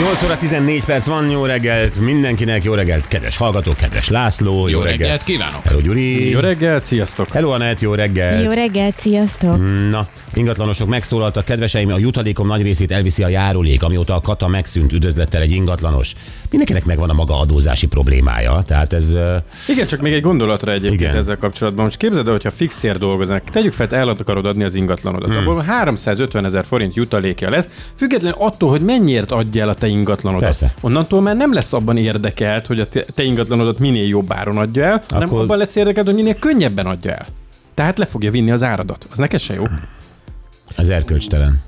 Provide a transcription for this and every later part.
8 óra 14 perc van, jó reggelt mindenkinek, jó reggelt, kedves hallgatók, kedves László, jó, Jó reggelt kívánok! Hello Gyuri. Jó reggelt, sziasztok! Hello Anett, jó reggelt. Jó reggelt, sziasztok! Na, ingatlanosok megszólaltak, kedveseim, a jutalékom nagy részét elviszi a járulék, amióta a kata megszűnt, üdvözlettel egy ingatlanos. Mindenkinek megvan a maga adózási problémája, tehát ez... Igen, csak még egy gondolatra egyébként Igen. Ezzel kapcsolatban. Most képzeld el, hogyha fixér dolgoznak, tegyük fel, el akarod adni az ingatlanodat. Hmm. Abból 350 ezer forint jutalékja lesz, független attól, hogy mennyiért adja el a te ingatlanodat. Persze. Onnantól már nem lesz abban érdekelt, hogy a te, ingatlanodat minél jobb áron adja el, hanem Akkor- abban lesz érdekelt, hogy minél könnyebben adja el. Tehát le fogja vinni az áradat. Az neked se jó? Ez erkölcstelen.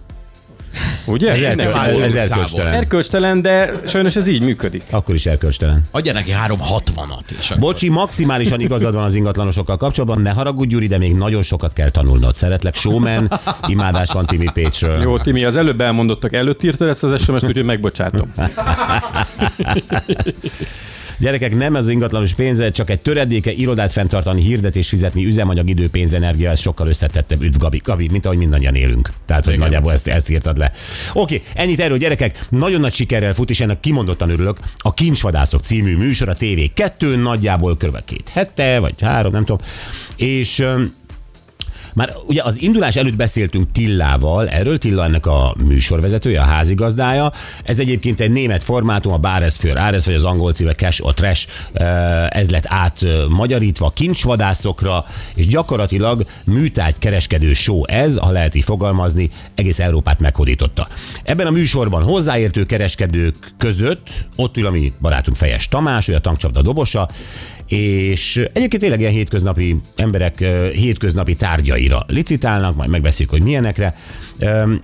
Ugye? Ez, nem erkölcstelen. Erkölcstelen, de sajnos ez így működik. Akkor is erkölcstelen. Adja neki 360-at. És akkor... Bocsi, maximálisan igazad van az ingatlanosokkal kapcsolatban, ne haragudj Gyuri, de még nagyon sokat kell tanulnod. Szeretlek, showman, imádás van Timi Pécsről. Jó, Timi, az előbb elmondottak előtt írtad ezt az SMS-t, úgyhogy megbocsátom. Gyerekek, nem az ingatlanos pénze, csak egy töredéke irodát fenntartani, hirdetés fizetni, üzemanyag, idő, pénz, energia, ez sokkal összetettebb. Üdv, Gabi, Gabi, mint ahogy mindannyian élünk. Tehát, hogy Igen. nagyjából ezt, ezt írtad le. Oké, ennyit erről, gyerekek. Nagyon nagy sikerrel fut, és ennek kimondottan örülök. A Kincsvadászok című műsor a TV2 nagyjából kb. két hete, vagy három, nem tudom. És már ugye az indulás előtt beszéltünk Tillával, erről Tilla ennek a műsorvezetője, a házigazdája. Ez egyébként egy német formátum, a Báres für Áres, vagy az angol címe Cash or Trash, ez lett át magyarítva kincsvadászokra, és gyakorlatilag műtárgy kereskedő show ez, ha lehet így fogalmazni, egész Európát meghódította. Ebben a műsorban hozzáértő kereskedők között ott ül a mi barátunk Fejes Tamás, ő a tankcsapda dobosa, és egyébként tényleg ilyen hétköznapi emberek hétköznapi tárgyaira licitálnak, majd megbeszéljük, hogy milyenekre.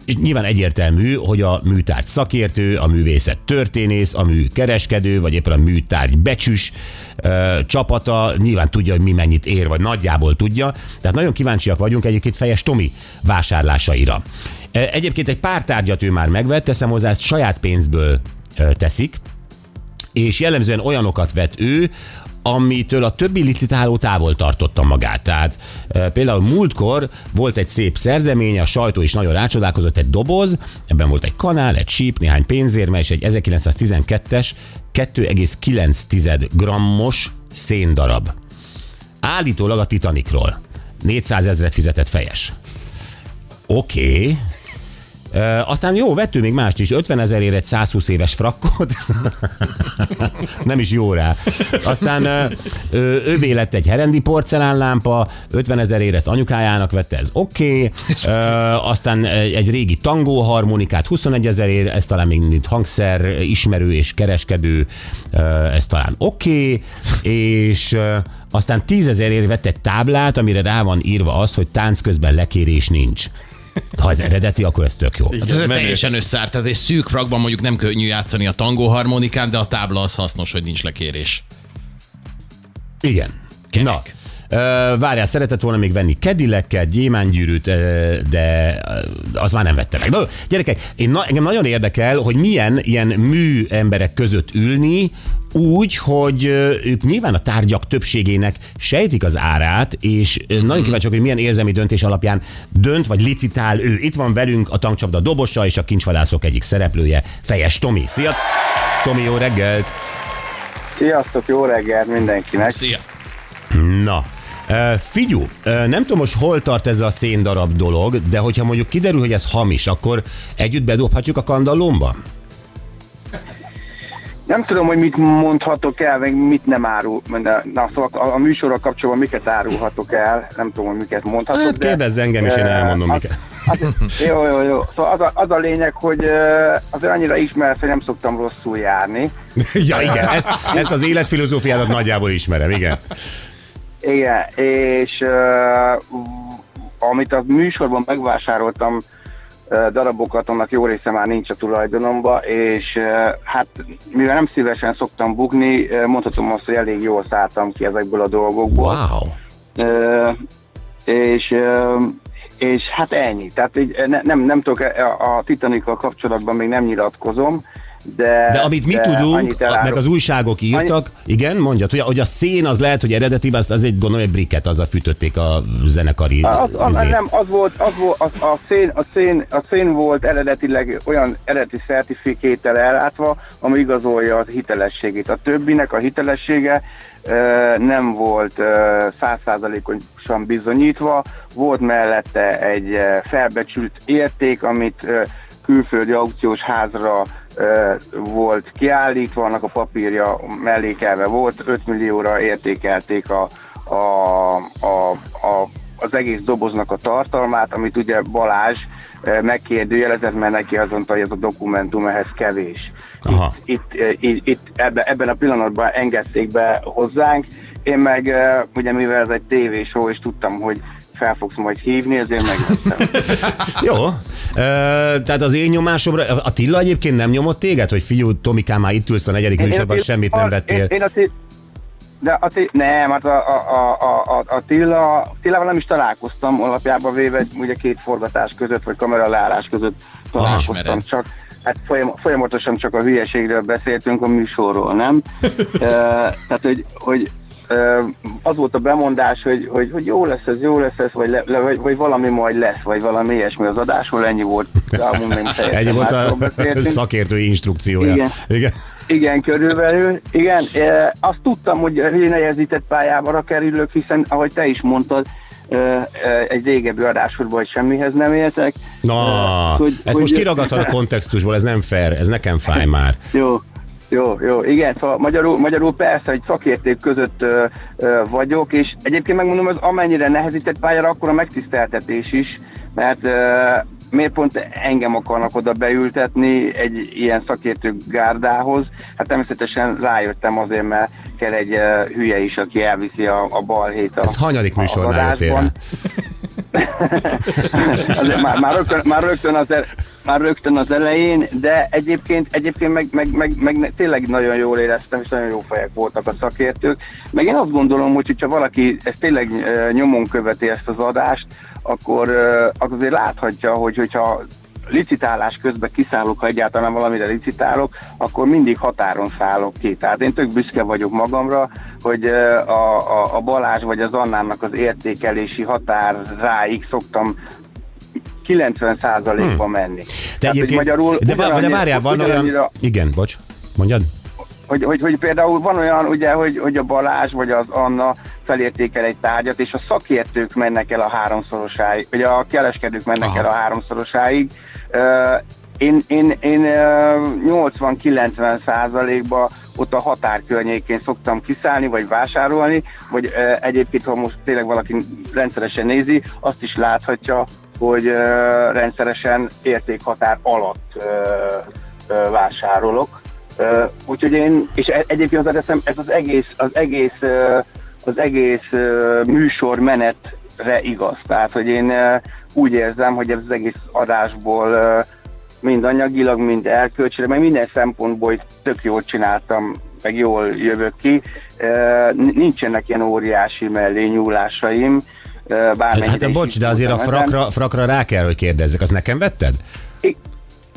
És nyilván egyértelmű, hogy a műtárgy szakértő, a művészet történész, a mű kereskedő, vagy éppen a műtárgy becsüs csapata nyilván tudja, hogy mi mennyit ér, vagy nagyjából tudja. Tehát nagyon kíváncsiak vagyunk egyébként Fejes Tomi vásárlásaira. Egyébként egy pár tárgyat ő már megvett, teszem hozzá, ezt saját pénzből teszik, és jellemzően olyanokat vett ő, amitől a többi licitáló távol tartotta magát. Tehát e, például múltkor volt egy szép szerzemény, a sajtó is nagyon rácsodálkozott, egy doboz, ebben volt egy kanál, egy síp, néhány pénzérme és egy 1912-es 2,9 grammos széndarab. Állítólag a Titanicról. 400 ezret fizetett fejes. Oké, okay. E, aztán jó, vettő még mást is, 50 ezerért egy 120 éves frakkot, nem is jó rá. Aztán ö, ö, ővé lett egy herendi porcelánlámpa, 50 ezerért ezt anyukájának vette, ez oké. Okay. Aztán egy régi tangó harmonikát 21 ezerért, ez talán még mint hangszer ismerő és kereskedő, ö, ez talán oké. Okay. És ö, aztán 10 ezerért vett egy táblát, amire rá van írva az, hogy tánc közben lekérés nincs. Ha ez eredeti, akkor ez tök jó. Hát ez menő. teljesen összeárt, tehát egy szűk frakban mondjuk nem könnyű játszani a tangó harmonikán, de a tábla az hasznos, hogy nincs lekérés. Igen. Kerek. Na, várjál, szeretett volna még venni kedilekket, gyémánygyűrűt, de ö, azt már nem vette meg. Na, gyerekek, én na, engem nagyon érdekel, hogy milyen ilyen mű emberek között ülni, úgy, hogy ők nyilván a tárgyak többségének sejtik az árát, és ö, nagyon kíváncsi vagyok, hogy milyen érzelmi döntés alapján dönt vagy licitál ő. Itt van velünk a tankcsapda dobosa és a kincsvadászok egyik szereplője, Fejes Tomi. Szia! Tomi, jó reggelt! Sziasztok, jó reggelt mindenkinek. Szia! Na, figyú, nem tudom most hol tart ez a széndarab dolog, de hogyha mondjuk kiderül, hogy ez hamis, akkor együtt bedobhatjuk a kandallomba? Nem tudom, hogy mit mondhatok el, meg mit nem árul. Na, szóval a, a műsorral kapcsolatban miket árulhatok el, nem tudom, hogy miket mondhatok. Hát de- kérdezz engem, és én elmondom, az- miket. az- Jó, jó, jó. Szóval az a, az a lényeg, hogy azért annyira ismert, hogy nem szoktam rosszul járni. ja, igen, ezt, ezt az életfilozófiádat nagyjából ismerem, igen. Igen, és uh, amit a műsorban megvásároltam darabokat, annak jó része már nincs a tulajdonomba, és hát mivel nem szívesen szoktam bugni, uh, mondhatom azt, hogy elég jól szálltam ki ezekből a dolgokból. Wow. És, és hát ennyi. Tehát így ne, nem, nem tudok, a, a Titanikkal kapcsolatban még nem nyilatkozom, De, De amit mi de tudunk, a, meg az újságok írtak, igen, mondjad, hogy a, hogy a szén az lehet, hogy eredeti, az, az egy gondolom egy briket, azzal fűtötték a zenekari Az, az, izét. nem, az volt, az volt az, a, szén, a, szén, a szén volt eredetileg olyan eredeti certifikéttel ellátva, ami igazolja az hitelességét. A többinek a hitelessége nem volt százszázalékosan bizonyítva, volt mellette egy felbecsült érték, amit külföldi aukciós házra volt kiállítva, annak a papírja mellékelve volt, 5 millióra értékelték a, a, a, a, az egész doboznak a tartalmát, amit ugye Balázs megkérdőjelezett, mert neki azt mondta, hogy ez a dokumentum ehhez kevés. Aha. Itt, ö, itt, itt ebbe, ebben a pillanatban engedték be hozzánk, én meg ugye mivel ez egy tévéshow, és tudtam, hogy fel fogsz majd hívni, ezért megvettem. Jó. Ö, tehát az én nyomásomra, a Tilla egyébként nem nyomott téged, hogy fiú, Tomikám, már itt ülsz a negyedik műsorban, Én- semmit nem vettél. Én, én a Ti- de a Ti- nem, hát a, a, a, a, a, Tilla, Tillával nem is találkoztam alapjában véve, ugye két forgatás között, vagy kameraleállás között találkoztam, csak hát folyam, folyamatosan csak a hülyeségről beszéltünk a műsorról, nem? e, tehát, hogy, hogy az volt a bemondás, hogy, hogy, hogy jó lesz ez, jó lesz ez, vagy, le, le, vagy, vagy valami majd lesz, vagy valami ilyesmi az adásról, ennyi volt. Ennyi volt a szakértői instrukciója. Igen. Igen. Igen, körülbelül. Igen, e, azt tudtam, hogy nehezített pályára kerülök, hiszen, ahogy te is mondtad, egy régebbi adásodban, hogy semmihez nem értek. Na, hogy- ezt hogy- most kiragadtad a kontextusból, ez nem fair, ez nekem fáj már. Jó, jó, jó, igen, szóval magyarul, magyarul persze, hogy szakértők között ö, ö, vagyok, és egyébként megmondom, hogy amennyire nehezített pályára, akkor a megtiszteltetés is, mert ö, miért pont engem akarnak oda beültetni egy ilyen szakértő gárdához? Hát természetesen rájöttem azért, mert kell egy ö, hülye is, aki elviszi a, a balhét a Ez hanyadik az jöttél rá? Azért már, már, rögtön, már, rögtön az el, már rögtön az elején, de egyébként, egyébként meg, meg, meg, meg tényleg nagyon jól éreztem, és nagyon jó fejek voltak a szakértők. Meg én azt gondolom, hogy ha valaki ezt tényleg nyomon követi ezt az adást, akkor az azért láthatja, hogy hogyha licitálás közben kiszállok, ha egyáltalán valamire licitálok, akkor mindig határon szállok ki. Tehát én tök büszke vagyok magamra, hogy a, a, a Balázs vagy az Annának az értékelési határáig szoktam 90%-ba menni. Te hogy egyébként, de, vá- de várjál, van olyan... Igen, bocs, mondjad. Hogy, hogy, hogy például van olyan, ugye, hogy, hogy a Balázs vagy az Anna felértékel egy tárgyat, és a szakértők mennek el a háromszorosáig, vagy a kereskedők mennek Aha. el a háromszorosáig. Ö, Én, én, én ö, 80-90 százalékba ott a határ környékén szoktam kiszállni, vagy vásárolni, vagy ö, egyébként, ha most tényleg valaki rendszeresen nézi, azt is láthatja, hogy rendszeresen értékhatár alatt vásárolok. Ö, Úgyhogy én, és e- egyébként hozzáteszem, ez az egész, az egész, ö, az egész ö, műsor menetre igaz. Tehát, hogy én ö, úgy érzem, hogy ez az egész adásból ö, mind anyagilag, mind erkölcsileg, meg minden szempontból hogy tök jól csináltam, meg jól jövök ki. N- Nincsenek ilyen óriási mellényúlásaim. ö, bármennyire Hát is bocs, de azért a frakra, frakra rá kell, hogy kérdezzek. Azt nekem vetted? I-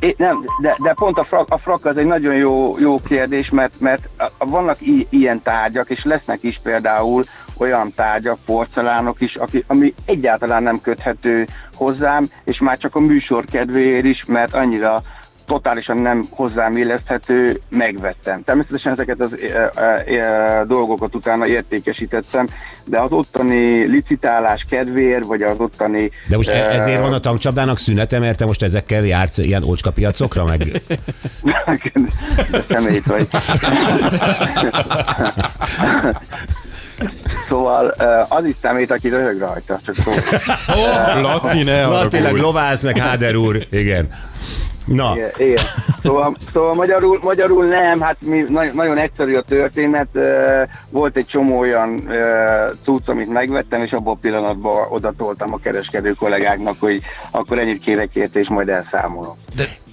I- nem, de, de pont a frak, a frak az egy nagyon jó, jó kérdés, mert, mert vannak i, ilyen tárgyak, és lesznek is például olyan tárgyak, porcelánok is, aki, ami egyáltalán nem köthető hozzám, és már csak a műsor kedvéért is, mert annyira totálisan nem hozzám illeszthető, megvettem. Természetesen ezeket az e, e, e, dolgokat utána értékesítettem, de az ottani licitálás kedvéért, vagy az ottani... De most e- ezért van a tankcsapdának szünete, mert te most ezekkel jársz ilyen ócska piacokra, meg... De szemét vagy. Szóval az is szemét, aki röhög rajta, csak szó. Laci, ne tényleg lovász, meg Háder úr, igen. Na, Igen, igen. Szóval, szóval magyarul, magyarul nem, hát mi, nagyon, egyszerű a történet. Volt egy csomó olyan cucc, amit megvettem, és abban a pillanatban oda toltam a kereskedő kollégáknak, hogy akkor ennyit kérek érte, és majd elszámolom.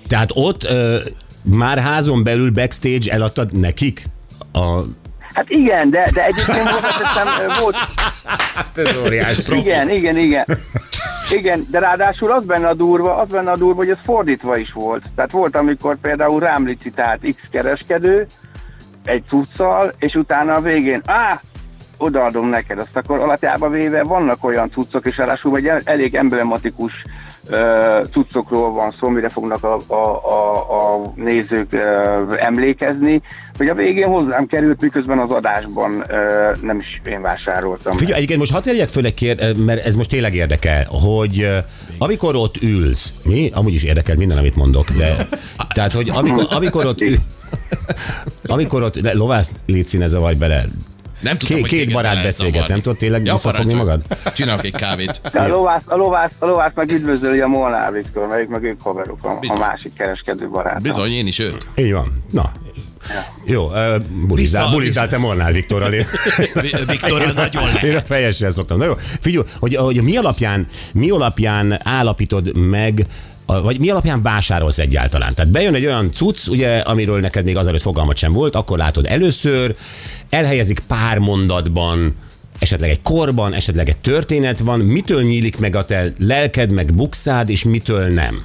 tehát ott ö, már házon belül backstage eladtad nekik? A... Hát igen, de, de egyébként hozzáteszem, volt, Hát ez óriás. igen, igen, igen. Igen, de ráadásul az benne a durva, az benne a durva, hogy ez fordítva is volt. Tehát volt, amikor például rám licitált X kereskedő egy cuccal, és utána a végén, á, odaadom neked, azt akkor alapjában véve vannak olyan cuccok, és ráadásul egy el- elég emblematikus cuccokról van szó, mire fognak a, a, a, a nézők emlékezni, hogy a végén hozzám került, miközben az adásban nem is én vásároltam. Figyelj, egyébként most hadd tegyek föl egy kér, mert ez most tényleg érdekel, hogy amikor ott ülsz, mi? Amúgy is érdekel minden, amit mondok, de tehát, hogy amikor, amikor ott ül, amikor ott, de lovász, légy színe, zavarj bele. Nem tudom, Két, hogy két barát lehet beszélget, nem tudod tényleg Ja, visszafogni magad? Csinálok egy kávét. A lovász, a lovász, a lovász meg üdvözöli a Molnár Viktor, mert meg ők haverok, a, a másik kereskedő barátom. Bizony, én is őt. Így van. Na, jó, uh, bulizál, Vissza- bulizál te Molnár Viktorral. Viktorral nagyon én a lehet. fejessel szoktam. Na jó, figyelj, hogy, hogy mi, alapján, mi alapján állapítod meg vagy mi alapján vásárolsz egyáltalán? Tehát bejön egy olyan cucc, ugye, amiről neked még azelőtt fogalmat sem volt, akkor látod először, elhelyezik pár mondatban, esetleg egy korban, esetleg egy történet van, mitől nyílik meg a te lelked, meg bukszád, és mitől nem?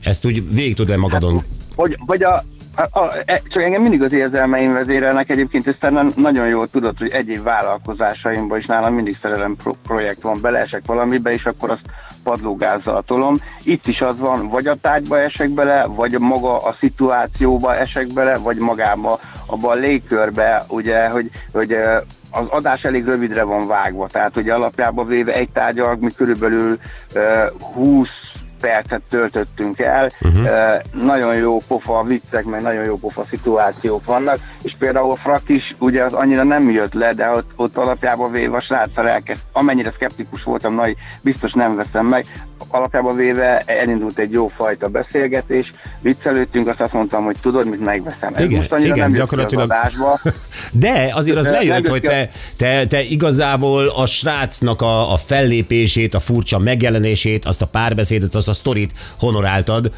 Ezt úgy végig tudod magadon Vagy, vagy a, a, a, e- csak engem mindig az érzelmeim vezérelnek, egyébként te nem- nagyon jól tudod, hogy egyéb vállalkozásaimban is nálam mindig szerelem pro- projekt van, beleesek valamibe, és akkor azt padlógázzal tolom. Itt is az van, vagy a tárgyba esek bele, vagy maga a szituációba esek bele, vagy magába, abban a légkörbe, ugye, hogy, hogy az adás elég rövidre van vágva, tehát ugye alapjában véve egy tárgyal mi körülbelül eh, 20 percet töltöttünk el, uh-huh. nagyon jó pofa viccek, meg nagyon jó pofa szituációk vannak, és például a frak is ugye az annyira nem jött le, de ott, ott alapjában véve a sráccal elkezd, amennyire szkeptikus voltam, nagy biztos nem veszem meg, alapjában véve elindult egy jó fajta beszélgetés, viccelődtünk, azt azt mondtam, hogy tudod, mit megveszem. Ez Igen, most annyira igen, nem gyakorlatilag- az adásba, De azért az De lejött, hogy te, te, te igazából a srácnak a, a fellépését, a furcsa megjelenését, azt a párbeszédet, azt a sztorit honoráltad,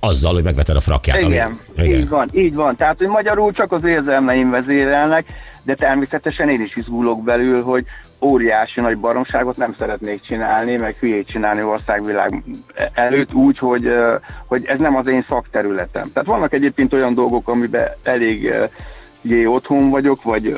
azzal, hogy megveted a frakját. ami- Igen, így van, így van. Tehát, hogy magyarul csak az érzelmeim vezérelnek, de természetesen én is izgulok belül, hogy óriási nagy baromságot nem szeretnék csinálni, meg hülyét csinálni országvilág előtt úgy, hogy, hogy ez nem az én szakterületem. Tehát vannak egyébként olyan dolgok, amiben elég ugye otthon vagyok, vagy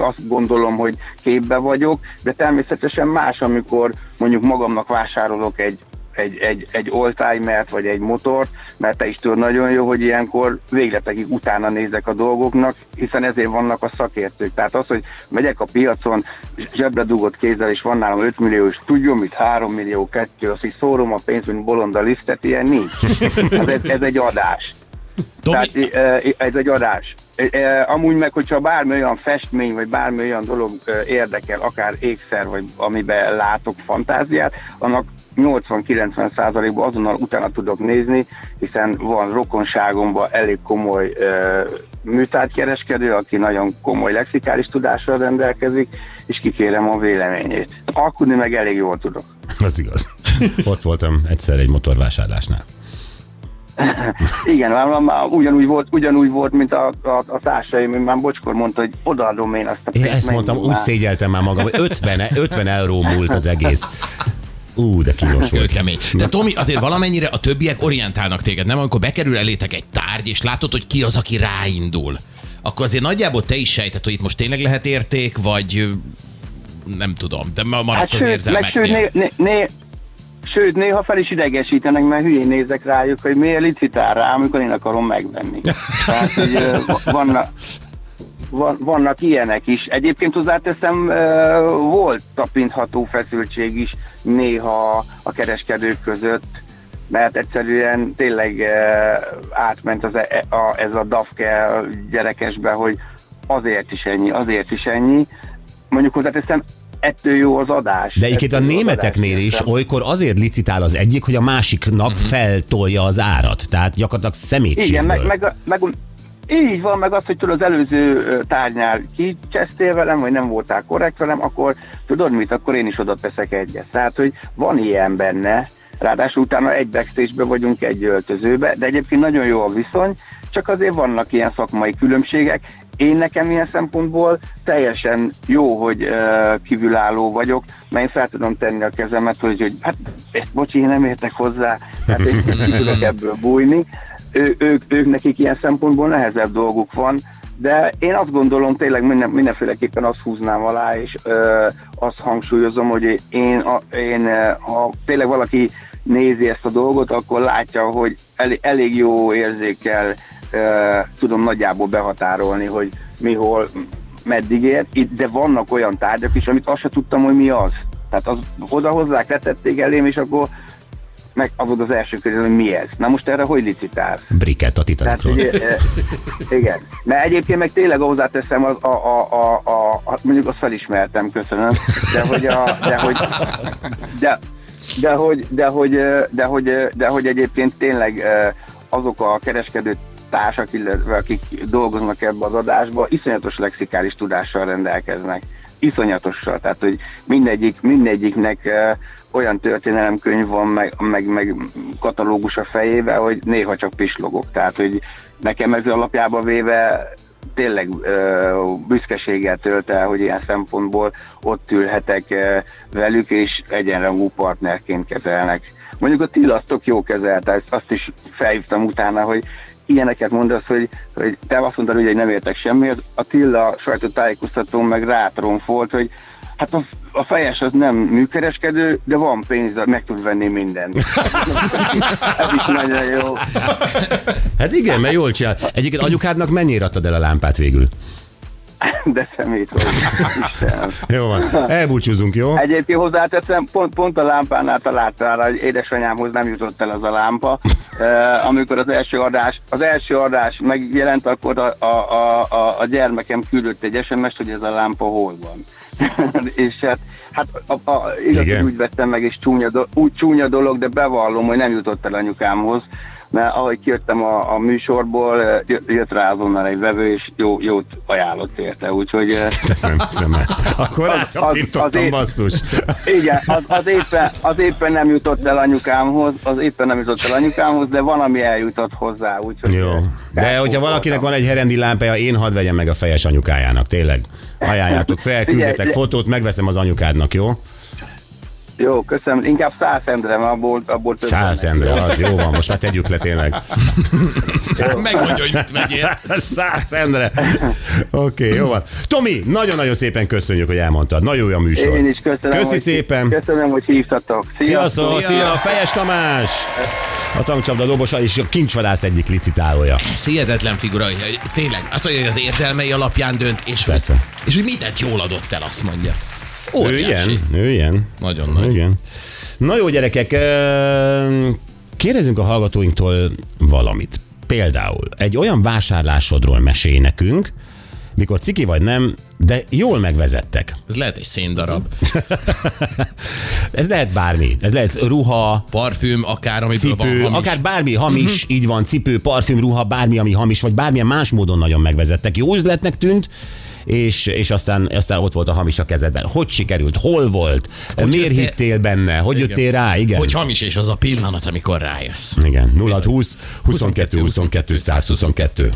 azt gondolom, hogy képbe vagyok, de természetesen más, amikor mondjuk magamnak vásárolok egy egy, egy, egy oldtimert, vagy egy motort, mert te is tudod nagyon jó, hogy ilyenkor végletekig utána nézek a dolgoknak, hiszen ezért vannak a szakértők. Tehát az, hogy megyek a piacon, zsebre dugott kézzel, és van nálam 5 millió, és tudjon, mit 3 millió, 2, azt, hogy szórom a pénzt, mint bolond a lisztet, ilyen nincs. Hát ez, ez egy adás. Tomi, Tehát eh, ez egy adás. Eh, eh, Amúgy meg, hogyha bármi olyan festmény, vagy bármi olyan dolog eh, érdekel, akár ékszer, vagy amiben látok fantáziát, annak 80-90 százalékban azonnal utána tudok nézni, hiszen van rokonságomban elég komoly uh, műtárgykereskedő, aki nagyon komoly lexikális tudással rendelkezik, és kikérem a véleményét. Alkudni meg elég jól tudok. Az igaz. Ott voltam egyszer egy motorvásárlásnál. Igen, már, már ugyanúgy volt, ugyanúgy volt, mint a, a, a társaim, már Bocskor mondta, hogy odaadom én azt a Én pénzt, ezt menjünk mondtam, úgy már. szégyeltem már magam, hogy 50, 50 euró múlt az egész. Ú, de kínos volt. Kőkemény. De Tomi, azért valamennyire a többiek orientálnak téged, nem? Amikor bekerül elétek egy tárgy, és látod, hogy ki az, aki ráindul. Akkor azért nagyjából te is sejted, hogy itt most tényleg lehet érték, vagy nem tudom, de ma- maradsz Hát az sőt, meg sőt, érzelmeknél. né, né, né, sőt, néha fel is idegesítenek, mert hülyén nézek rájuk, hogy miért licitál rá, amikor én akarom megvenni. Tehát, hogy vannak, van, vannak ilyenek is. Egyébként hozzáteszem, volt tapintható feszültség is néha a kereskedők között, mert egyszerűen tényleg átment az, e- a, ez a dafke gyerekesbe, hogy azért is ennyi, azért is ennyi. Mondjuk hozzáteszem, ettől jó az adás. De egyébként a németeknél is értem? olykor azért licitál az egyik, hogy a másiknak Mhm. feltolja az árat. Tehát gyakorlatilag szemétségből. Igen, meg, meg, meg, így van, meg az, hogy tudod, az előző tárgynál kicsesztél velem, vagy nem voltál korrekt velem, akkor tudod mit, akkor én is oda teszek egyet. Tehát, hogy van ilyen benne, ráadásul utána egy backstage vagyunk egy öltözőbe, de egyébként nagyon jó a viszony, csak azért vannak ilyen szakmai különbségek. Én nekem ilyen szempontból teljesen jó, hogy uh, kívülálló vagyok, mert én fel tudom tenni a kezemet, hogy, hogy hát ezt bocsi, én nem értek hozzá, hát én tudok ebből bújni. Ő, ők, ők nekik ilyen szempontból nehezebb dolguk van, de én azt gondolom, tényleg minden, mindenféleképpen azt húznám alá, és ö, azt hangsúlyozom, hogy én, a, én, ha tényleg valaki nézi ezt a dolgot, akkor látja, hogy elég, elég jó érzékkel ö, tudom nagyjából behatárolni, hogy mi hol, meddig ért, de vannak olyan tárgyak is, amit azt se tudtam, hogy mi az. Tehát az odahozzák, letették elém, és akkor meg az az első kérdés, hogy mi ez. Na most erre hogy licitál? Briket a Tehát, Titanicról. ugye, igen. Mert egyébként meg tényleg hozzáteszem, az, a, a, a, a, a, mondjuk azt felismertem, köszönöm, de hogy, a, de hogy, de, de hogy, de hogy, de, de hogy, de hogy egyébként tényleg azok a kereskedő társak, illetve akik dolgoznak ebbe az adásba, iszonyatos lexikális tudással rendelkeznek. Iszonyatossal. Tehát, hogy mindegyik, mindegyiknek e, olyan történelemkönyv van, meg, meg, meg katalógus a fejébe, hogy néha csak pislogok. Tehát, hogy nekem ez alapjában véve tényleg ö, büszkeséggel tölt el, hogy ilyen szempontból ott ülhetek ö, velük, és egyenrangú partnerként kezelnek. Mondjuk a Tilla azt tök jó kezelte, azt is felhívtam utána, hogy ilyeneket mondasz, hogy, hogy te azt mondtad, hogy nem értek semmiért, a Tilla sajtótájékoztatón meg rátromfolt, hogy hát a, a fejes az nem műkereskedő, de van pénz, de meg tud venni mindent. Ez is nagyon jó. Hát igen, mert jól csinál. Egyébként anyukádnak mennyire adtad el a lámpát végül? De szemét vagy. Istenem. Jó van, elbúcsúzunk, jó? Egyébként hozzáteszem, pont, pont a lámpánál találtál, hogy édesanyámhoz nem jutott el az a lámpa. Uh, amikor az első adás, az első adás megjelent, akkor a, a, a, a, a gyermekem küldött egy SMS-t, hogy ez a lámpa hol van. és hát, hát a, a, igaz, úgy vettem meg, és csúnya, do, úgy csúnya dolog, de bevallom, hogy nem jutott el anyukámhoz, mert ahogy kijöttem a, a műsorból, eh, jö- jött rá azonnal egy vevő, és jó, jót ajánlott érte, úgyhogy eh, Ezt nem hiszem el. Akkor Az- az- az- basszus. Igen, az, az, éppen, az éppen nem jutott el anyukámhoz, az éppen nem jutott el anyukámhoz, de valami eljutott hozzá, úgyhogy... Jó. De hogyha valakinek van egy herendi lámpája, én hadd vegyem meg a fejes anyukájának, tényleg. Ajánljátok fel, küldetek fotót, megveszem az anyukádnak, jó? Jó, köszönöm. Inkább száz endre, mert abból, abból több Száz endre, az jó van, most már tegyük le tényleg. Megmondja, hogy mit vegyél. Száz endre. Oké, okay, jó van. Tomi, nagyon-nagyon szépen köszönjük, hogy elmondtad. Nagyon jó a műsor. Én is köszönöm, Köszi hogy, szépen. Köszönöm, hogy hívtatok. Sziasztok, Szia. szia, Fejes Tamás! A tankcsapda dobosa és a kincsvadász egyik licitálója. Ez hihetetlen figura, hogy tényleg azt mondja, hogy az érzelmei alapján dönt, és, Persze. és hogy mindent jól adott el, azt mondja. Ő Óriási. ilyen, ő ilyen. Nagyon nagy. Igen. Na jó, gyerekek, ö, kérdezzünk a hallgatóinktól valamit. Például egy olyan vásárlásodról mesélj nekünk, mikor ciki vagy nem, de jól megvezettek. Ez lehet egy széndarab. Ez lehet bármi. Ez lehet ruha, Parfüm, akár amiből van cipő, hamis. akár bármi hamis, uh-huh. így van, cipő, parfüm, ruha, bármi, ami hamis, vagy bármilyen más módon nagyon megvezettek. Jó üzletnek tűnt, és, és aztán, aztán ott volt a hamis a kezedben. Hogy sikerült? Hol volt? Hogy Miért jöttél- hittél benne? Hogy Igen. jöttél rá? Igen. Hogy hamis, és az a pillanat, amikor rájössz. Igen, 0 20 22 22 122.